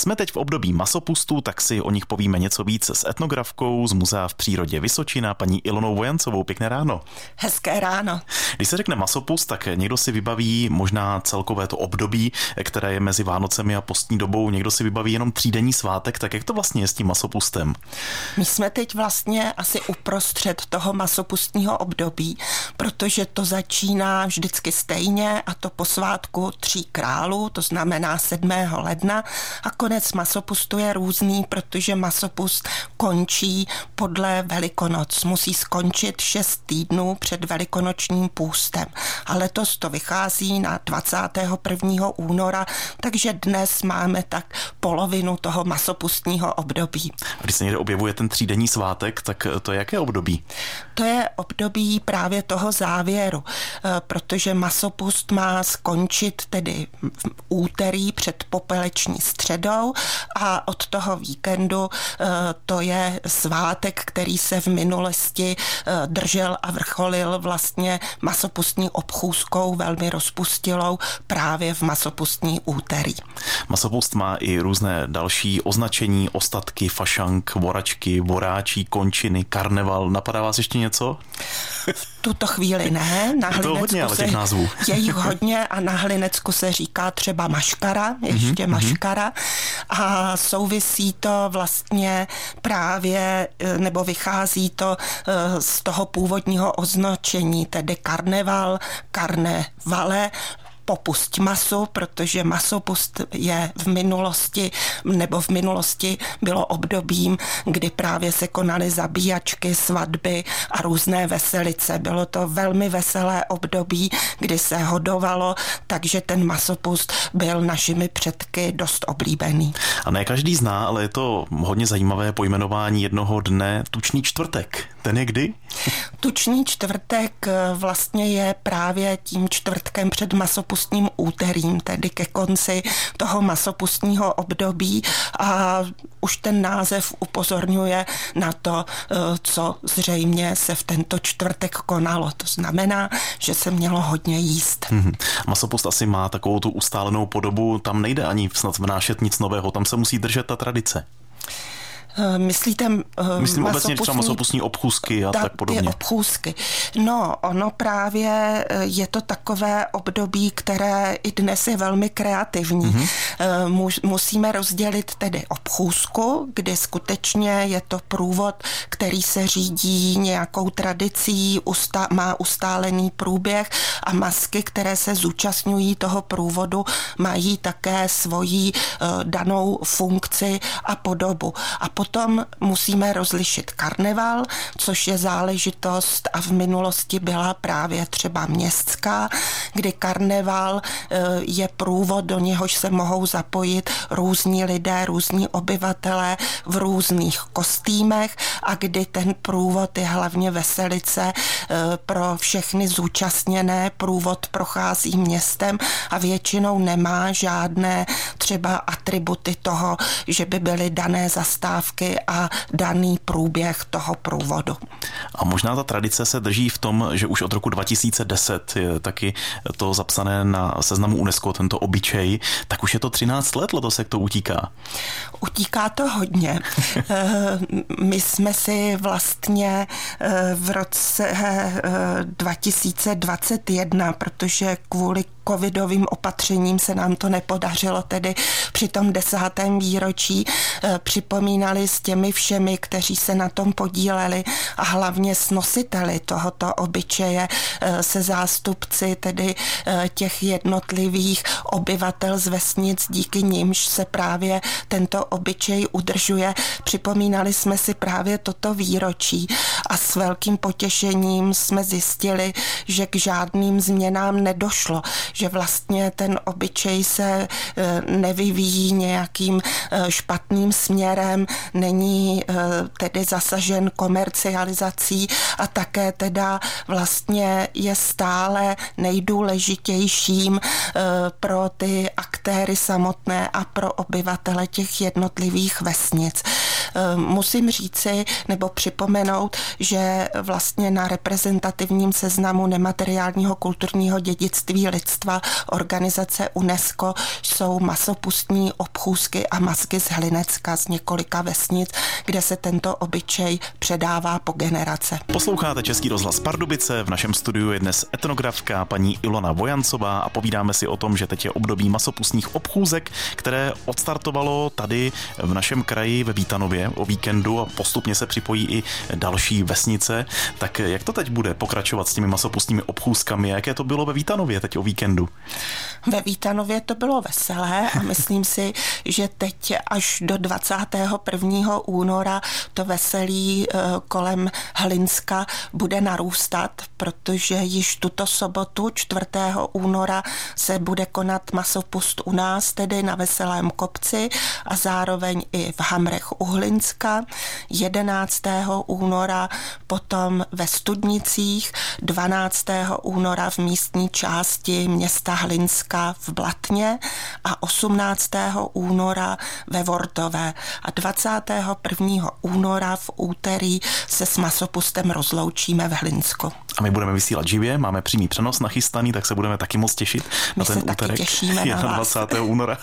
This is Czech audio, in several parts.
Jsme teď v období masopustů, tak si o nich povíme něco víc s etnografkou z Muzea v přírodě Vysočina, paní Ilonou Vojancovou. Pěkné ráno. Hezké ráno. Když se řekne masopust, tak někdo si vybaví možná celkové to období, které je mezi Vánocemi a postní dobou. Někdo si vybaví jenom třídenní svátek. Tak jak to vlastně je s tím masopustem? My jsme teď vlastně asi uprostřed toho masopustního období, protože to začíná vždycky stejně a to po svátku tří králů, to znamená 7. ledna a konec masopustu je různý, protože masopust končí podle Velikonoc. Musí skončit 6 týdnů před velikonočním půstem. A letos to vychází na 21. února, takže dnes máme tak polovinu toho masopustního období. Když se někde objevuje ten třídenní svátek, tak to je jaké období? To je období právě toho závěru, eh, protože masopust má skončit tedy v úterý před popeleční středou a od toho víkendu eh, to je svátek, který se v minulosti eh, držel a vrcholil vlastně masopustní obchůzkou, velmi rozpustilou právě v masopustní úterý. Masopust má i různé další označení, ostatky, fašank, voračky, voráčí, končiny, karneval. Napadá vás ještě něco? V tuto chvíli ne. Na je to hodně, ale těch názvů. Je jich hodně a na Hlinecku se říká třeba maškara, ještě mm-hmm. maškara. A souvisí to vlastně právě, e, nebo vychází to e, z toho původního označení, tedy karneval, karnevale, popust maso, protože masopust je v minulosti, nebo v minulosti bylo obdobím, kdy právě se konaly zabíjačky, svatby a různé veselice. Bylo to velmi veselé období, kdy se hodovalo, takže ten masopust byl našimi předky dost oblíbený. A ne každý zná, ale je to hodně zajímavé pojmenování jednoho dne, tučný čtvrtek. Ten je kdy? Tučný čtvrtek eh, vlastně je právě tím čtvrtkem před masopustním úterým, tedy ke konci toho masopustního období a už ten název upozorňuje na to, eh, co zřejmě se v tento čtvrtek konalo. To znamená, že se mělo hodně jíst. Mm-hmm. Masopust asi má takovou tu ustálenou podobu, tam nejde ani snad vnášet nic nového, tam se musí držet ta tradice. Eh, myslíte eh, Myslím obecně třeba masopustní obchůzky a tak, tak podobně. obchůzky. No, ono právě eh, je to takové období, které i dnes je velmi kreativní. Mm-hmm. Musíme rozdělit tedy obchůzku, kdy skutečně je to průvod, který se řídí nějakou tradicí, má ustálený průběh a masky, které se zúčastňují toho průvodu, mají také svoji danou funkci a podobu. A Potom musíme rozlišit karneval, což je záležitost a v minulosti byla právě třeba městská, kdy karneval eh, je průvod, do něhož se mohou zapojit různí lidé, různí obyvatelé v různých kostýmech a kdy ten průvod je hlavně veselice eh, pro všechny zúčastněné. Průvod prochází městem a většinou nemá žádné třeba atributy toho, že by byly dané zastávky dodávky a daný průběh toho průvodu. A možná ta tradice se drží v tom, že už od roku 2010 je taky to zapsané na seznamu UNESCO, tento obyčej, tak už je to 13 let, letos jak to utíká. Utíká to hodně. Eh, my jsme si vlastně eh, v roce 2021, eh, protože kvůli covidovým opatřením se nám to nepodařilo, tedy při tom desátém výročí připomínali s těmi všemi, kteří se na tom podíleli a hlavně s nositeli tohoto obyčeje, se zástupci tedy těch jednotlivých obyvatel z vesnic, díky nimž se právě tento obyčej udržuje. Připomínali jsme si právě toto výročí a s velkým potěšením jsme zjistili, že k žádným změnám nedošlo, že vlastně ten obyčej se e, nevyvíjí nějakým e, špatným směrem, není e, tedy zasažen komercializací a také teda vlastně je stále nejdůležitějším pro ty aktéry samotné a pro obyvatele těch jednotlivých vesnic. Musím říci nebo připomenout, že vlastně na reprezentativním seznamu nemateriálního kulturního dědictví lidstva organizace UNESCO jsou masopustní obchůzky a masky z Hlinecka z několika vesnic, kde se tento obyčej předává po generace. Posloucháte Český rozhlas Pardubice, v našem studiu je dnes etnografka paní Ilona Vojancová a povídáme si o tom, že teď je období masopustních obchůzek, které odstartovalo tady v našem kraji ve Vítanově o víkendu a postupně se připojí i další vesnice. Tak jak to teď bude pokračovat s těmi masopustními obchůzkami? Jaké to bylo ve Vítanově teď o víkendu? Ve Vítanově to bylo veselé a myslím si, že teď až do 21. února to veselí eh, kolem Hlinska bude narůstat, protože již tuto sobotu 4. února se bude konat masopust u nás, tedy na Veselém kopci a zároveň i v Hamrech u Hlinska. 11. února potom ve Studnicích, 12. února v místní části města Hlinska v Blatně a 18. února ve Vortové a 21. února v úterý se s masopustem rozloučíme v Hlinsku. A my budeme vysílat živě, máme přímý přenos nachystaný, tak se budeme taky moc těšit my na ten se úterek. těšíme 21. února.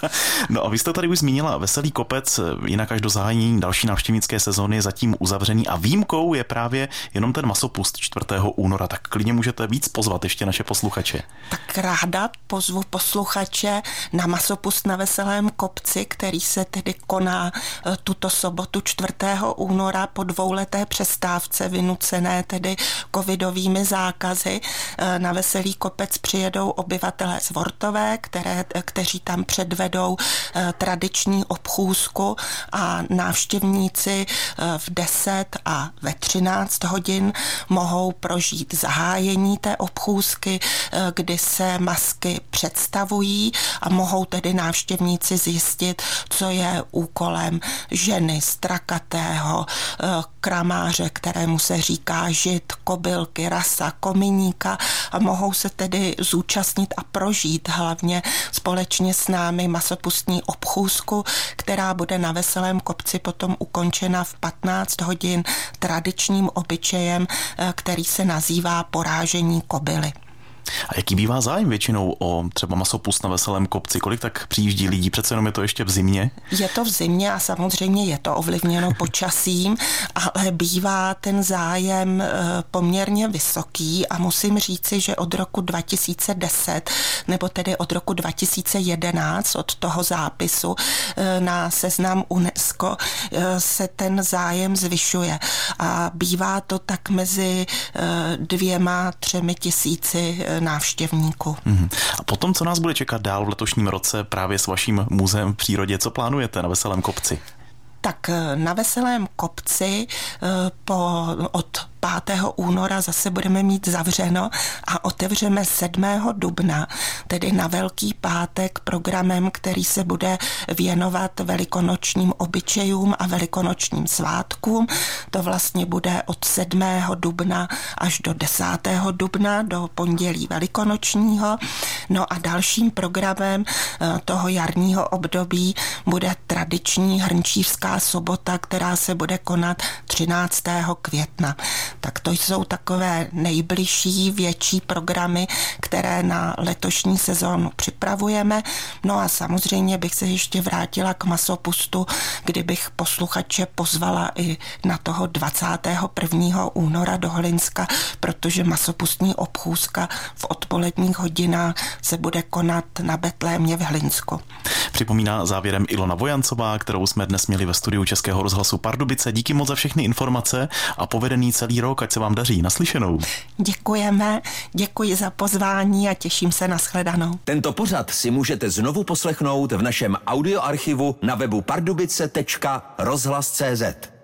No a vy jste tady už zmínila Veselý kopec, jinak až do zahájení další návštěvnické sezóny zatím uzavřený a výjimkou je právě jenom ten masopust 4. února, tak klidně můžete víc pozvat ještě naše posluchače. Tak ráda pozvu posluchače na masopust na Veselém kopci, který se tedy koná eh, tuto sobotu 4. února po dvouleté přestávce vynucené tedy covidovými zákazy. Eh, na Veselý kopec přijedou obyvatelé z Vortové, které, kteří tam předvedou eh, tradiční obchůzku a návštěvníci v 10 a ve 13 hodin mohou prožít zahájení té obchůzky, kdy se masky představují a mohou tedy návštěvníci zjistit, co je úkolem ženy strakatého eh, kramáře, kterému se říká žid, kobylky, rasa, kominíka a mohou se tedy zúčastnit a prožít hlavně společně s námi masopustní obchůzku, která bude na Veselém kopci potom ukončena v 15 hodin tradičním obyčejem, eh, který se nazývá porážení kobily. A jaký bývá zájem většinou o třeba masopust na veselém kopci? Kolik tak přijíždí lidí? Přece jenom je to ještě v zimě? Je to v zimě a samozřejmě je to ovlivněno počasím, ale bývá ten zájem eh, poměrně vysoký a musím říci, že od roku 2010 nebo tedy od roku 2011 od toho zápisu eh, na seznam UNESCO eh, se ten zájem zvyšuje a bývá to tak mezi dvěma, třemi tisíci návštěvníků. Mm-hmm. A potom, co nás bude čekat dál v letošním roce právě s vaším muzeem v přírodě, co plánujete na Veselém kopci? Tak eh, na Veselém kopci eh, po, od 5. února zase budeme mít zavřeno a otevřeme 7. dubna, tedy na Velký pátek programem, který se bude věnovat velikonočním obyčejům a velikonočním svátkům. To vlastně bude od 7. dubna až do 10. dubna, do pondělí velikonočního. No a dalším programem eh, toho jarního období bude tradiční hrnčířská sobota, která se bude konat 13. května tak to jsou takové nejbližší větší programy, které na letošní sezónu připravujeme. No a samozřejmě bych se ještě vrátila k masopustu, kdybych posluchače pozvala i na toho 21. února do Hlinska, protože masopustní obchůzka v odpoledních hodinách se bude konat na Betlémě v Hlinsku. Připomíná závěrem Ilona Vojancová, kterou jsme dnes měli ve studiu Českého rozhlasu Pardubice. Díky moc za všechny informace a povedený celý rok, ať se vám daří. Naslyšenou. Děkujeme, děkuji za pozvání a těším se na shledanou. Tento pořad si můžete znovu poslechnout v našem audioarchivu na webu pardubice.rozhlas.cz.